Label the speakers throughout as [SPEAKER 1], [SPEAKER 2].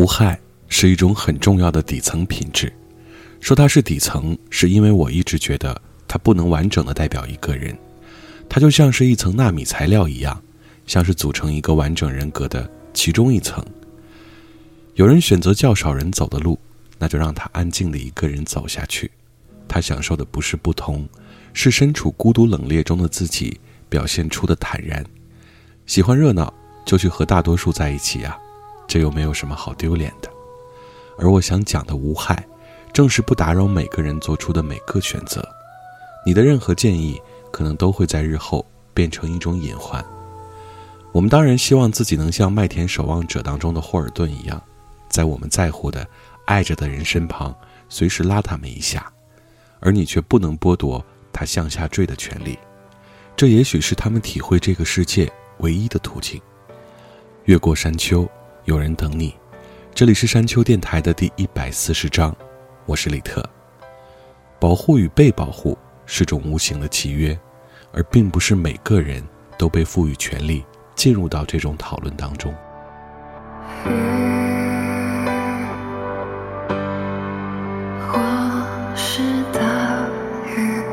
[SPEAKER 1] 无害是一种很重要的底层品质。说它是底层，是因为我一直觉得它不能完整的代表一个人，它就像是一层纳米材料一样，像是组成一个完整人格的其中一层。有人选择较少人走的路，那就让他安静的一个人走下去。他享受的不是不同，是身处孤独冷冽中的自己表现出的坦然。喜欢热闹，就去和大多数在一起啊。这又没有什么好丢脸的。而我想讲的无害，正是不打扰每个人做出的每个选择。你的任何建议，可能都会在日后变成一种隐患。我们当然希望自己能像《麦田守望者》当中的霍尔顿一样，在我们在乎的、爱着的人身旁，随时拉他们一下，而你却不能剥夺他向下坠的权利。这也许是他们体会这个世界唯一的途径。越过山丘。有人等你，这里是山丘电台的第一百四十章，我是李特。保护与被保护是种无形的契约，而并不是每个人都被赋予权利进入到这种讨论当中。
[SPEAKER 2] 或是大雨，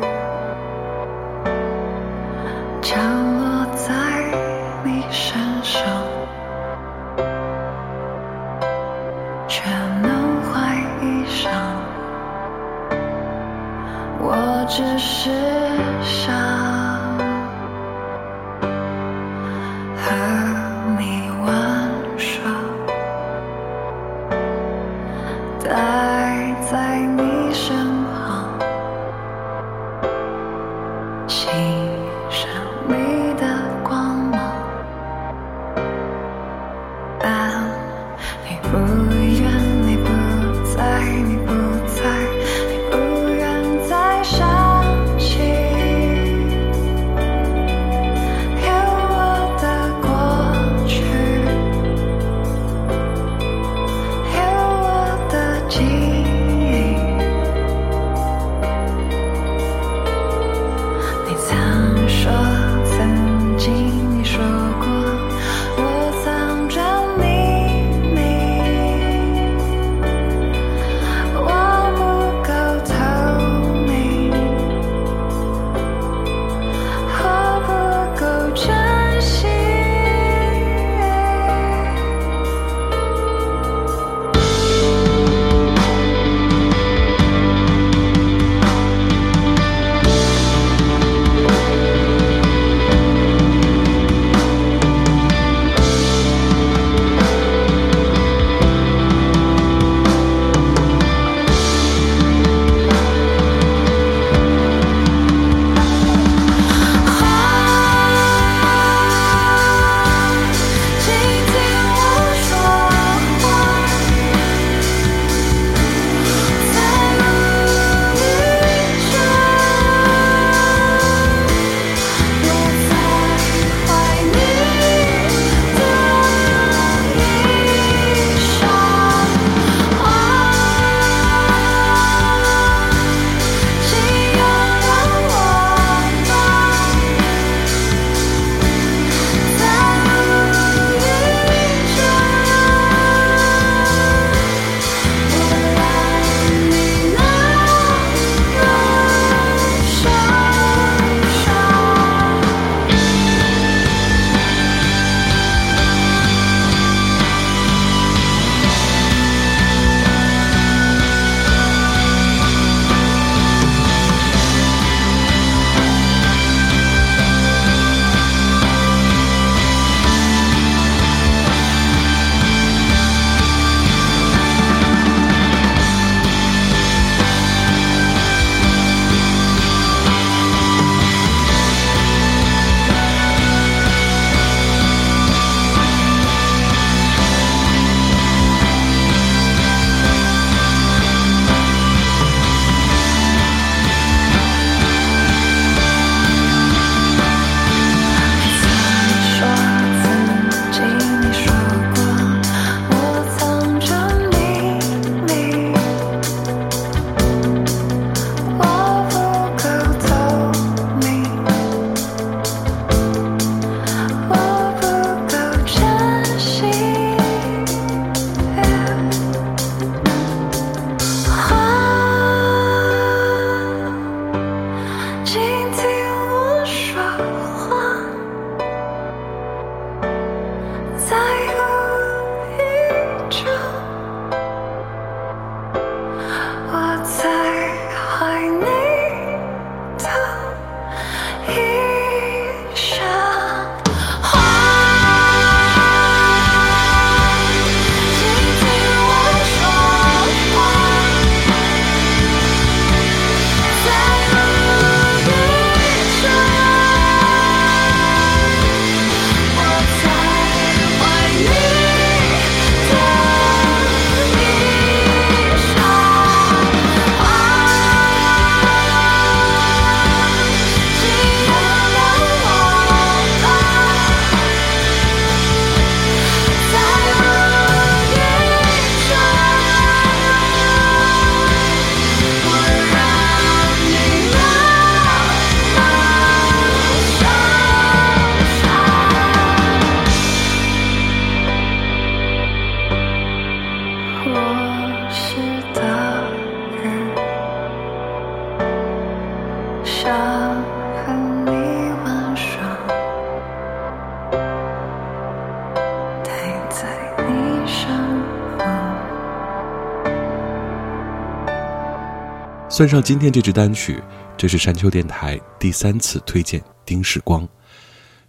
[SPEAKER 1] 算上今天这支单曲，这是山丘电台第三次推荐丁世光。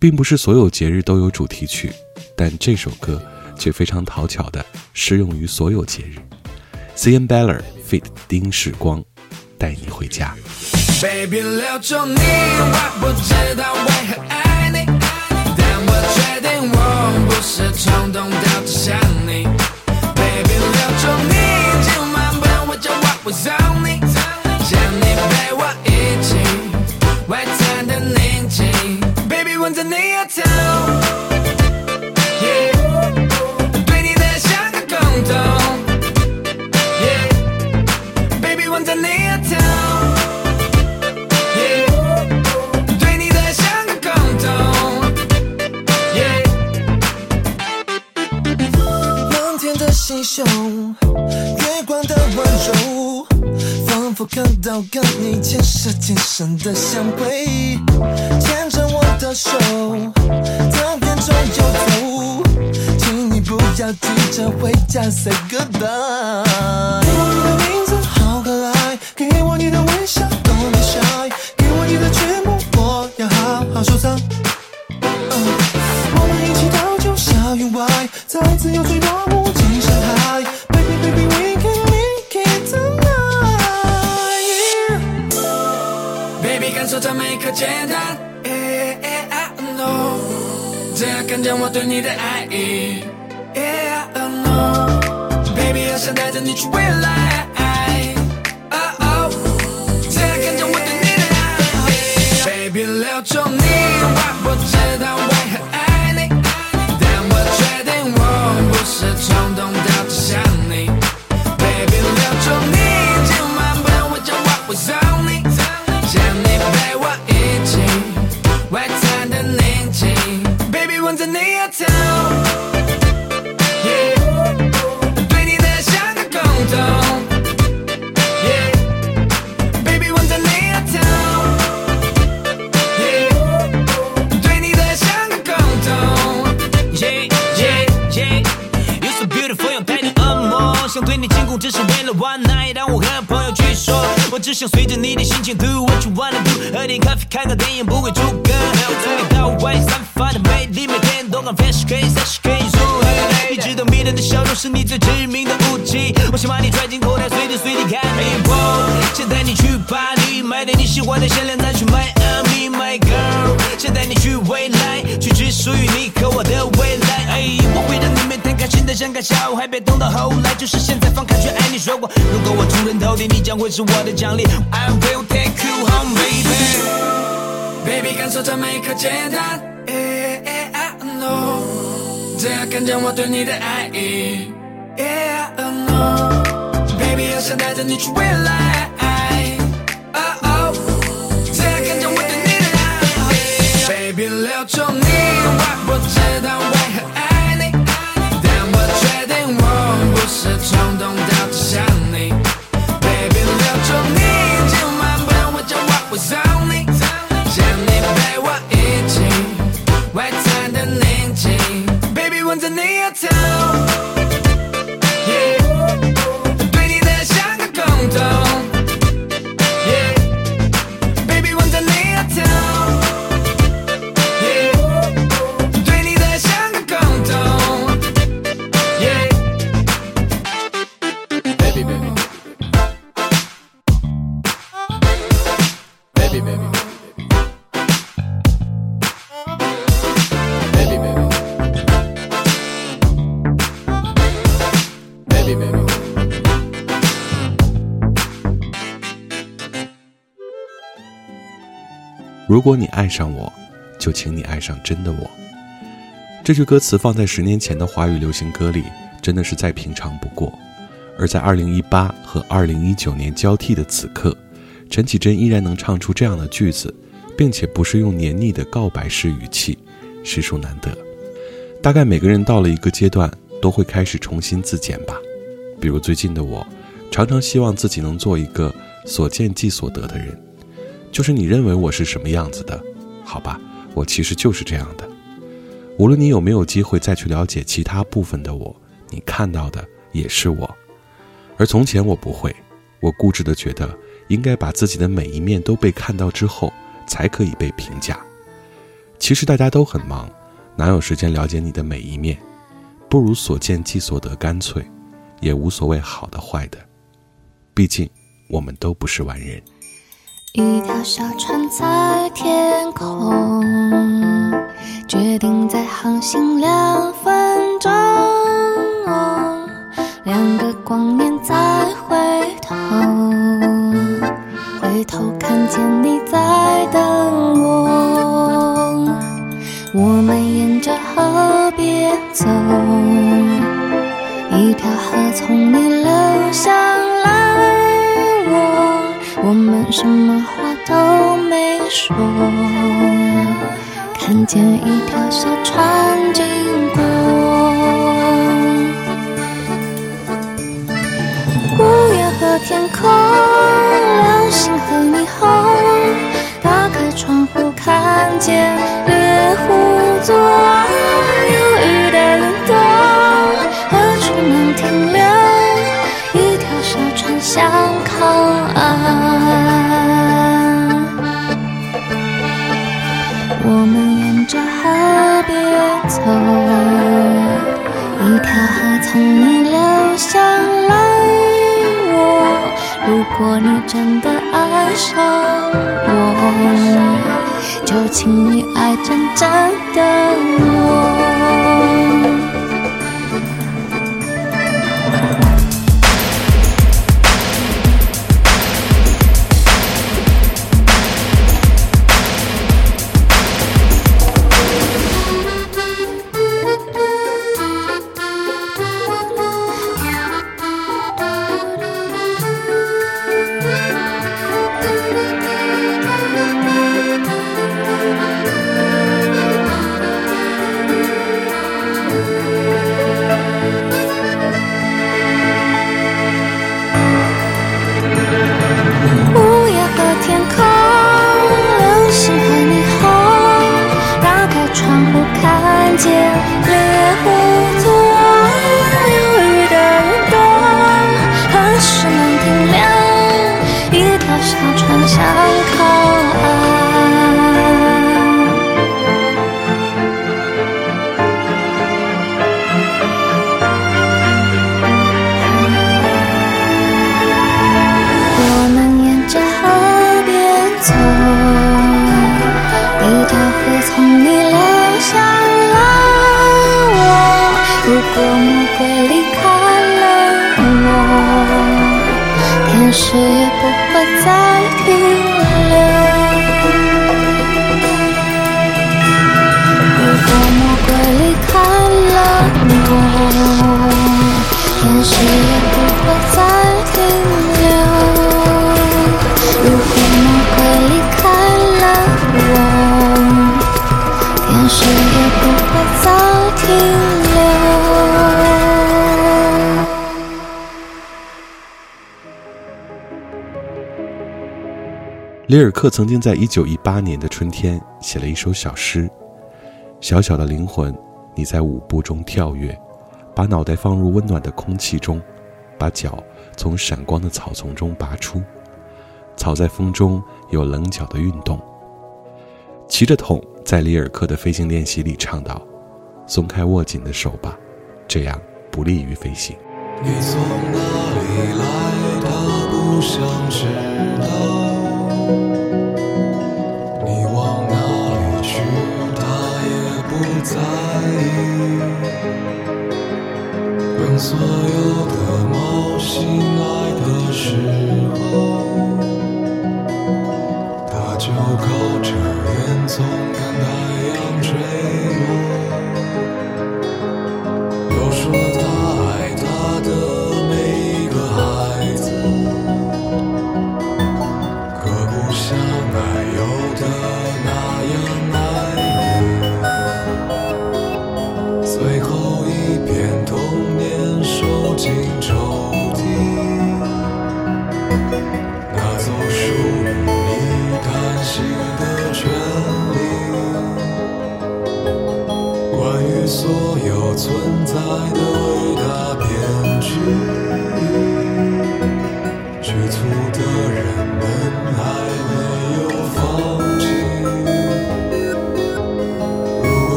[SPEAKER 1] 并不是所有节日都有主题曲，但这首歌却非常讨巧的适用于所有节日。C N Beller feat 丁世光，带你回家。
[SPEAKER 3] Baby 留住你，我不知道为何爱你，但我确定我不是冲动到只想你。Baby 留住你，今晚帮我叫我我送你，
[SPEAKER 4] 月光的温柔，仿佛看到跟你前世今生的相会，牵着我的手，在片中游走，请你不要急着回家，say goodbye。给我你的名字，好可爱，给我你的微笑，don't be shy，给我你的全部，我要好好收藏。我们一起到九霄云外，在自由最落幕尽
[SPEAKER 3] 简单，Yeah I know，这样看见我对你的爱意，Yeah I know，Baby，好想带着你去未来说，我只想随着你的心情 do what you wanna do，喝点咖啡，看个电影，不会出歌。从里到外散发的魅力，每天都敢 fresh 可以 fresh 可以入黑。一直都迷人的笑容是你最致命的武器，我想把你拽进口袋，随时随地看你。我想带你去巴黎，买点你喜欢的限量，再去迈阿密，my girl。想带你去未来，去只属于你和我的未来。哎，我会让你每天开心的像个小孩，别等到后来，就是现在放开去爱你。说过，如果我出人头地，你将会是我的奖励。I will take you home, baby。Baby，感受着每一刻简单，Yeah I know，这样看见我对你的爱意，Yeah I know，Baby，好想带着你去未来。Oh oh，这样看见我对你的爱，Baby，留住你，我不知道是冲动到只想你。Baby，留住你，今晚不用我叫我我送你，想你陪我一起，外滩的宁静，Baby 吻着你额头 Baby, baby. Baby, baby. Baby, baby.
[SPEAKER 1] 如果你爱上我，就请你爱上真的我。这句歌词放在十年前的华语流行歌里，真的是再平常不过。而在二零一八和二零一九年交替的此刻，陈绮贞依然能唱出这样的句子，并且不是用黏腻的告白式语气，实属难得。大概每个人到了一个阶段，都会开始重新自检吧。比如最近的我，常常希望自己能做一个所见即所得的人，就是你认为我是什么样子的，好吧，我其实就是这样的。无论你有没有机会再去了解其他部分的我，你看到的也是我。而从前我不会，我固执的觉得应该把自己的每一面都被看到之后，才可以被评价。其实大家都很忙，哪有时间了解你的每一面？不如所见即所得，干脆，也无所谓好的坏的。毕竟，我们都不是完人。
[SPEAKER 5] 一条小船在天空，决定再航行两分钟。两个光年再回头，见你在等我。我们沿着河边走，一条河从你流向了我。我们什么话都没说，看见一条小船经过。乌鸦和天空，星河霓虹，打开窗户看见猎户座，忧郁的云朵，何处能停留？一条小船向靠岸。我们沿着河边走，一条河从你流向了我。如果你真的伤我，就请你爱真正的我
[SPEAKER 1] 里尔克曾经在一九一八年的春天写了一首小诗：“小小的灵魂，你在舞步中跳跃，把脑袋放入温暖的空气中，把脚从闪光的草丛中拔出。草在风中有棱角的运动。骑着桶，在里尔克的飞行练习里唱道：‘松开握紧的手吧，这样不利于飞行。’
[SPEAKER 4] 你从哪里来？他不想知道。你往哪里去？他也不在意。当所有的猫醒来的时候，他就靠着烟囱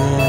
[SPEAKER 4] Oh.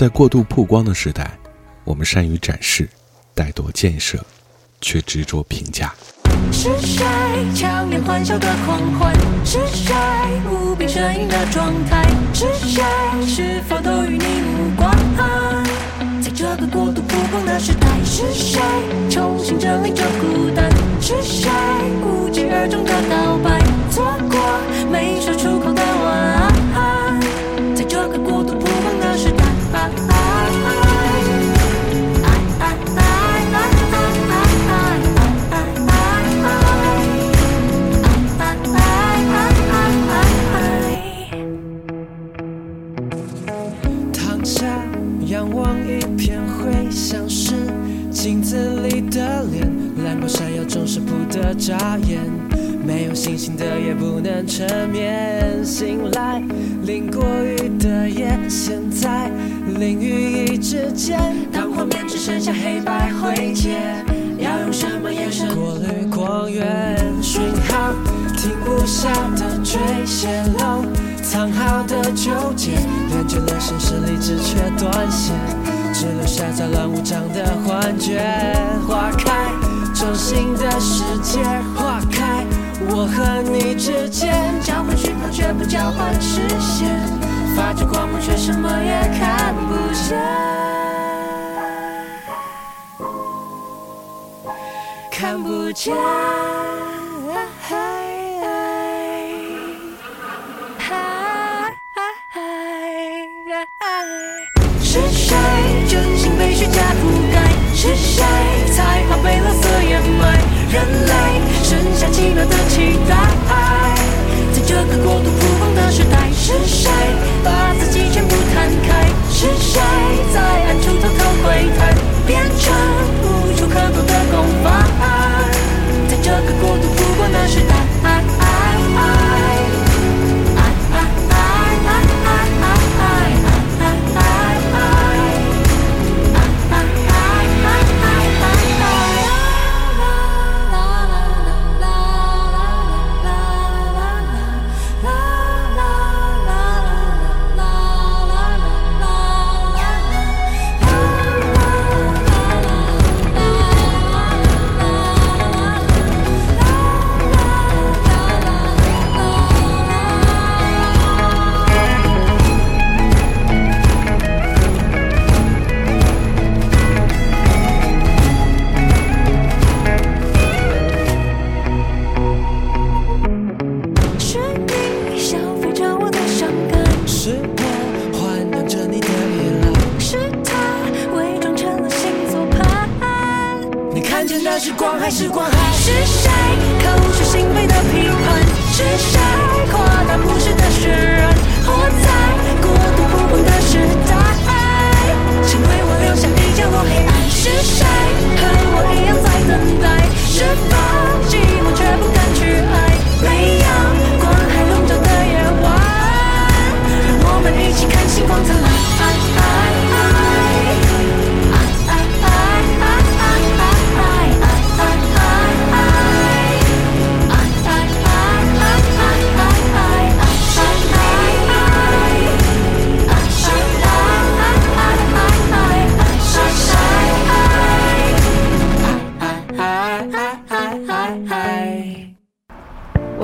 [SPEAKER 1] 在过度曝光的时代，我们善于展示，怠惰建设，却执着评价。
[SPEAKER 6] 是谁强颜欢笑的狂欢？是谁无病呻吟的状态？是谁是否都与你无关？在这个过度曝光的时代，是谁重新整理着孤单？是谁无疾而终的告白？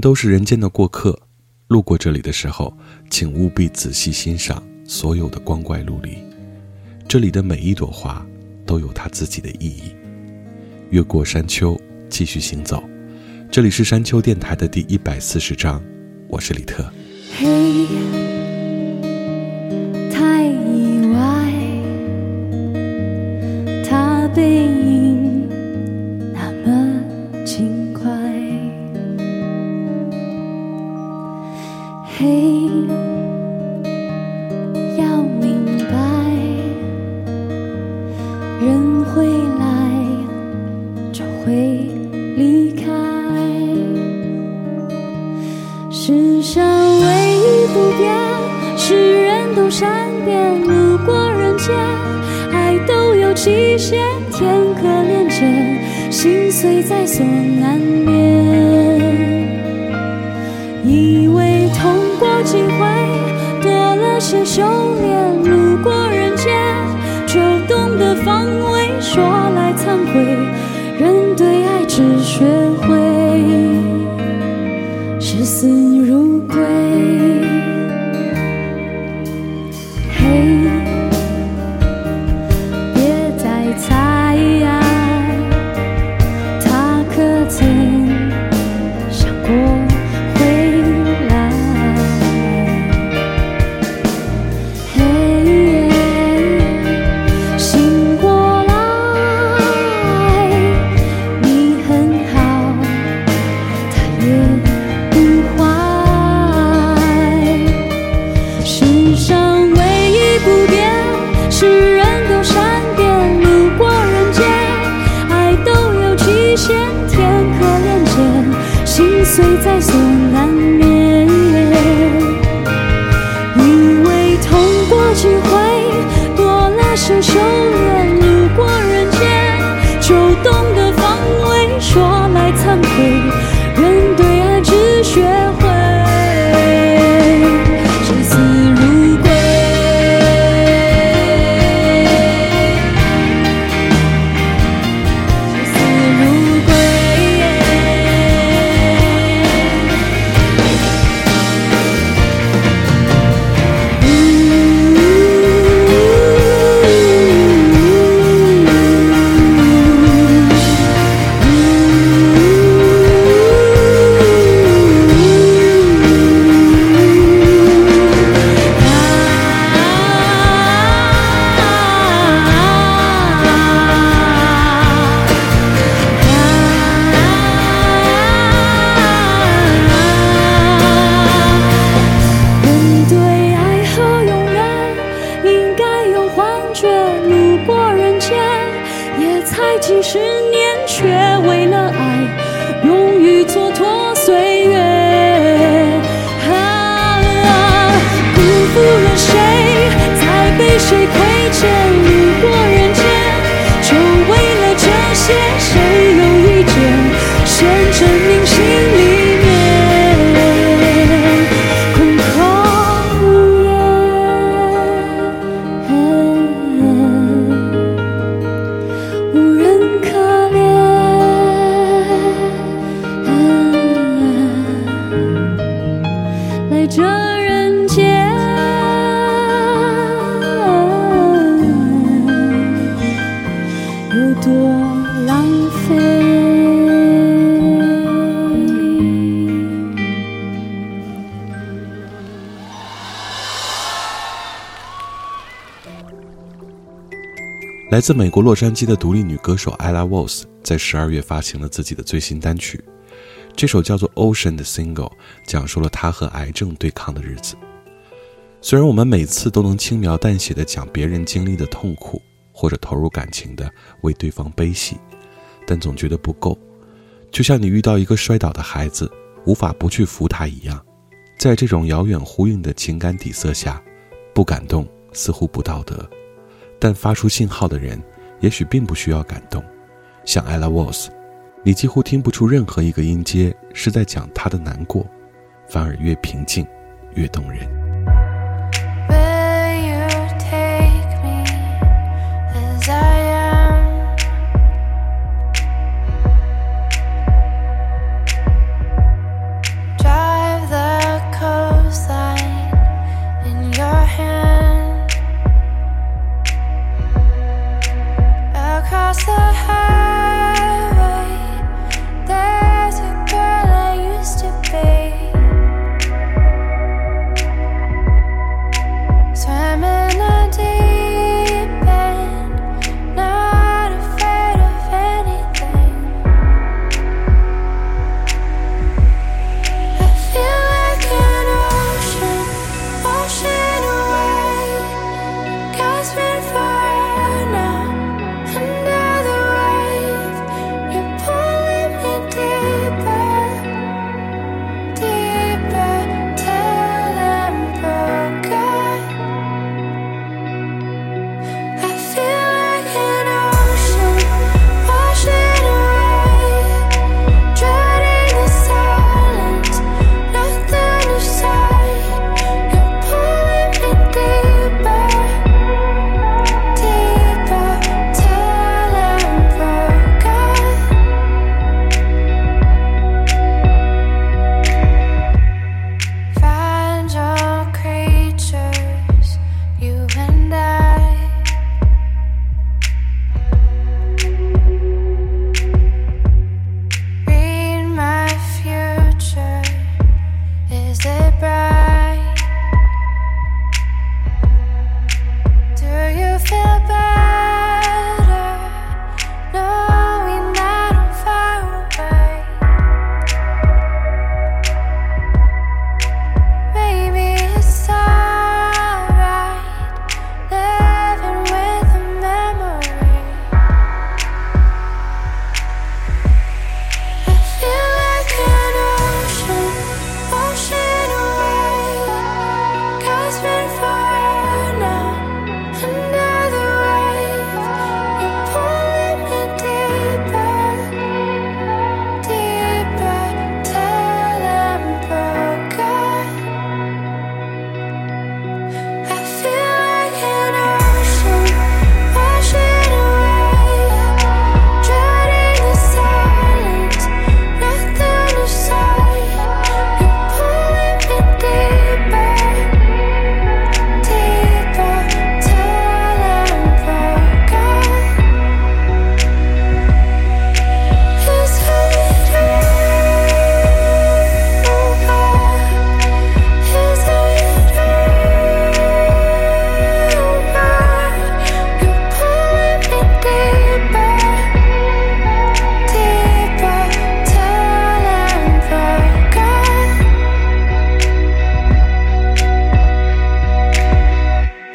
[SPEAKER 7] 都是人间的过客，路过这里的时候，请务必仔细欣赏所有的光怪陆离。这里的每一朵花都有它自己的意义。越过山丘，继续行走。这里是山丘电台的第一百四十章，我是李特。
[SPEAKER 8] 嘿，太意外，他背嘿，要明白，人会来就会离开。世上唯一不变，是人都善变。路过人间，爱都有期限。天可怜见，心碎在所难来
[SPEAKER 2] 自美国洛杉矶的独立女歌手 Ella Walls 在十二月发行了自己的最新单曲，这首叫做《Ocean》的 single 讲述了她和癌症对抗的日子。虽然我们每次都能轻描淡写的讲别人经历的痛苦，或者投入感情的为对方悲喜，但总觉得不够。就像你遇到一个摔倒的孩子，无法不去扶他一样，在这种遥远呼应的情感底色下，不感动似乎不道德，但发出信号的人也许并不需要感动。像 Ella Walls，你几乎听不出任何一个音阶是在讲他的难过，反而越平静，越动人。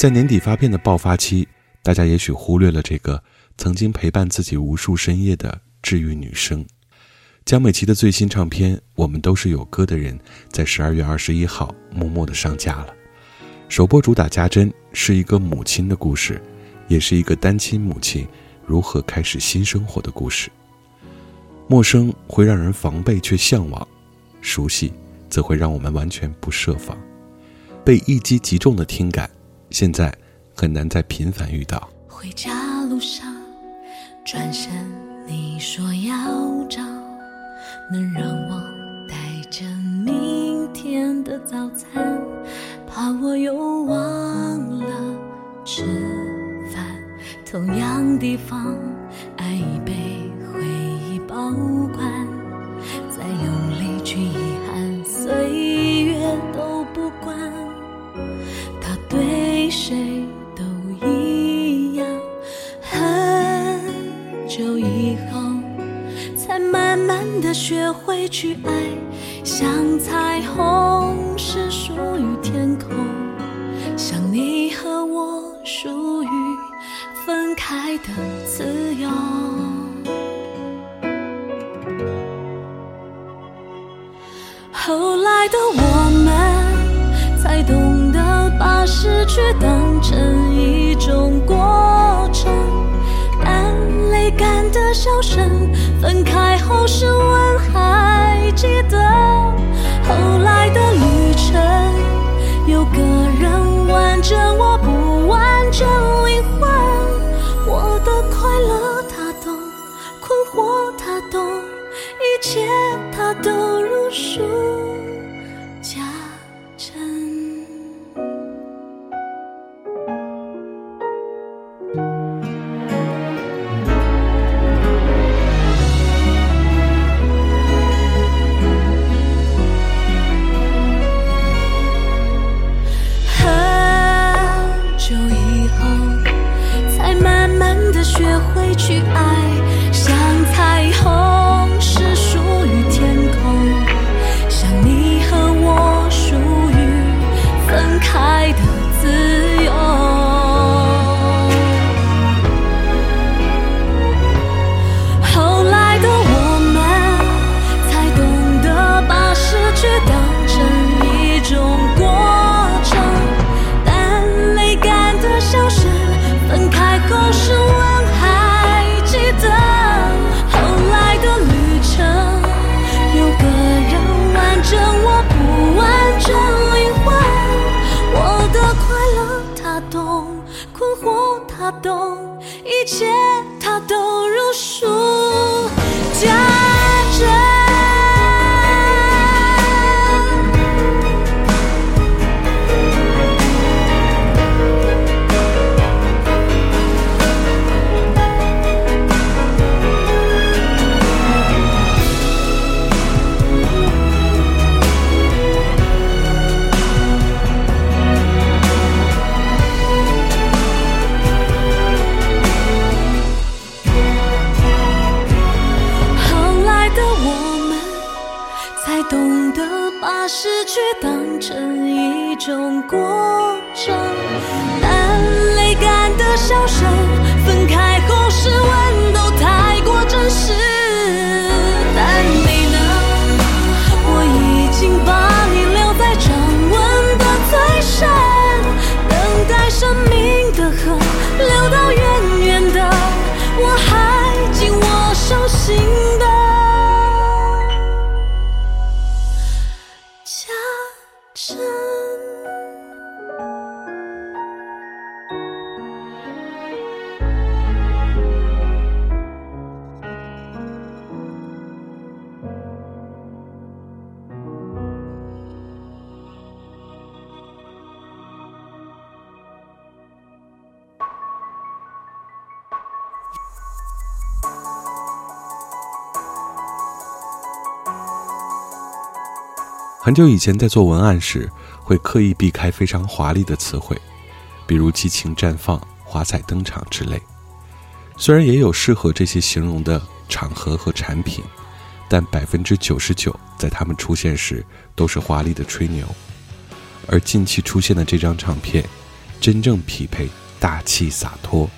[SPEAKER 2] 在年底发片的爆发期，大家也许忽略了这个曾经陪伴自己无数深夜的治愈女声。江美琪的最新唱片《我们都是有歌的人》在十二月二十一号默默的上架了。首播主打家珍是一个母亲的故事，也是一个单亲母亲如何开始新生活的故事。陌生会让人防备却向往，熟悉则会让我们完全不设防。被一击即中的听感，现在很难再频繁遇到。
[SPEAKER 8] 回家路上，转身你说要找能让我带着明天的早餐，怕我又忘了吃饭。同样地方，爱已被回忆保管，再用力去遗憾，岁月都不管。谁都一样很久以后才慢慢的学会去爱。像彩虹是属于天空像你和我属于分开的自由。后来的我们把失去当成一种过程，但泪干的笑声，分开后是问还记得。后来的旅程，有个人完整我不完整灵魂，
[SPEAKER 1] 很久以前在做文案时，会刻意避开非常华丽的词汇，比如激情绽放、华彩登场之类。虽然也有适合这些形容的场合和产品，但百分之九十九在它们出现时都是华丽的吹牛。而近期出现的这张唱片，真正匹配大气洒脱。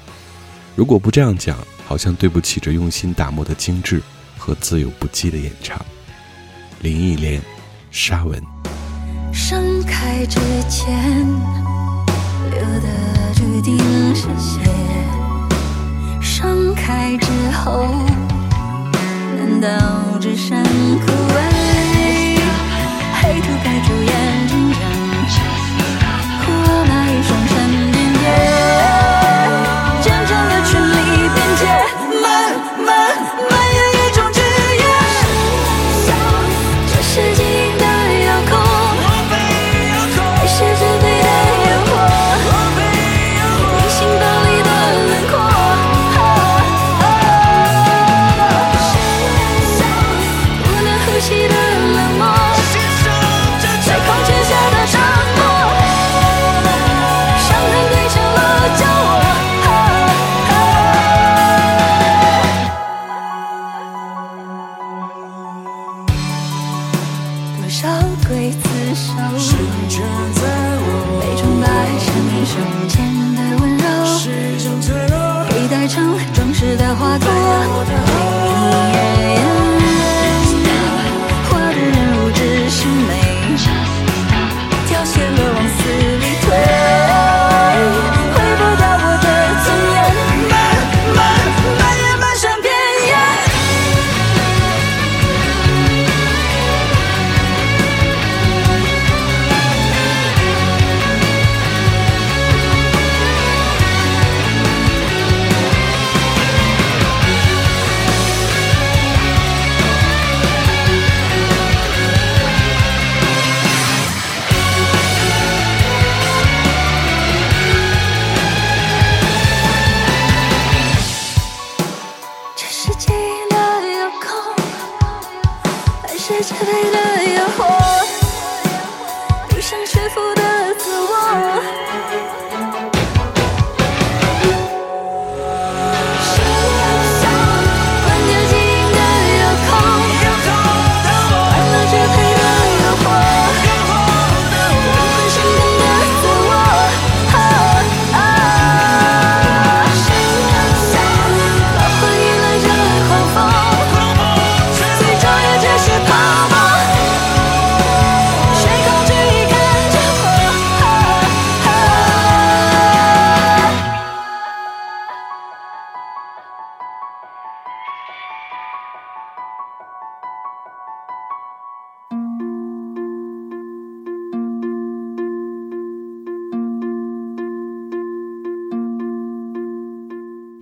[SPEAKER 1] 如果不这样讲，好像对不起这用心打磨的精致和自由不羁的演唱。林忆莲。沙文，
[SPEAKER 8] 盛开之前留的注定是血，盛开之后难道只剩枯萎？黑土盖住眼睁睁，活来双山遍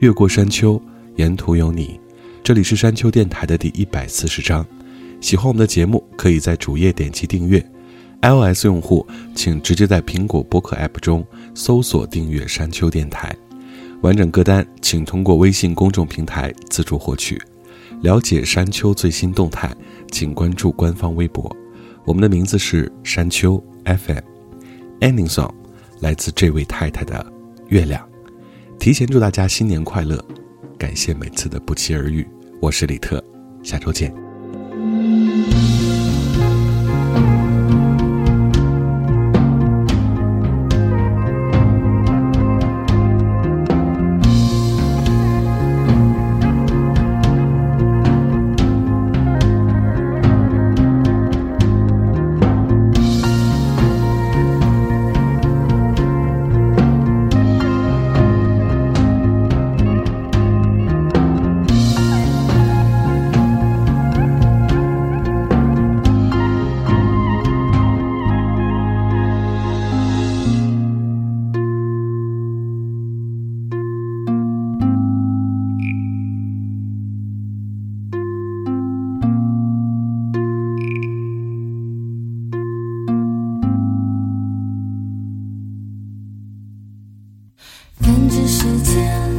[SPEAKER 1] 越过山丘，沿途有你。这里是山丘电台的第一百四十章。喜欢我们的节目，可以在主页点击订阅。iOS 用户请直接在苹果播客 App 中搜索订阅山丘电台。完整歌单请通过微信公众平台自助获取。了解山丘最新动态，请关注官方微博。我们的名字是山丘 FM。Ending song 来自这位太太的《月亮》。提前祝大家新年快乐，感谢每次的不期而遇。我是李特，下周见。
[SPEAKER 8] 看着时间，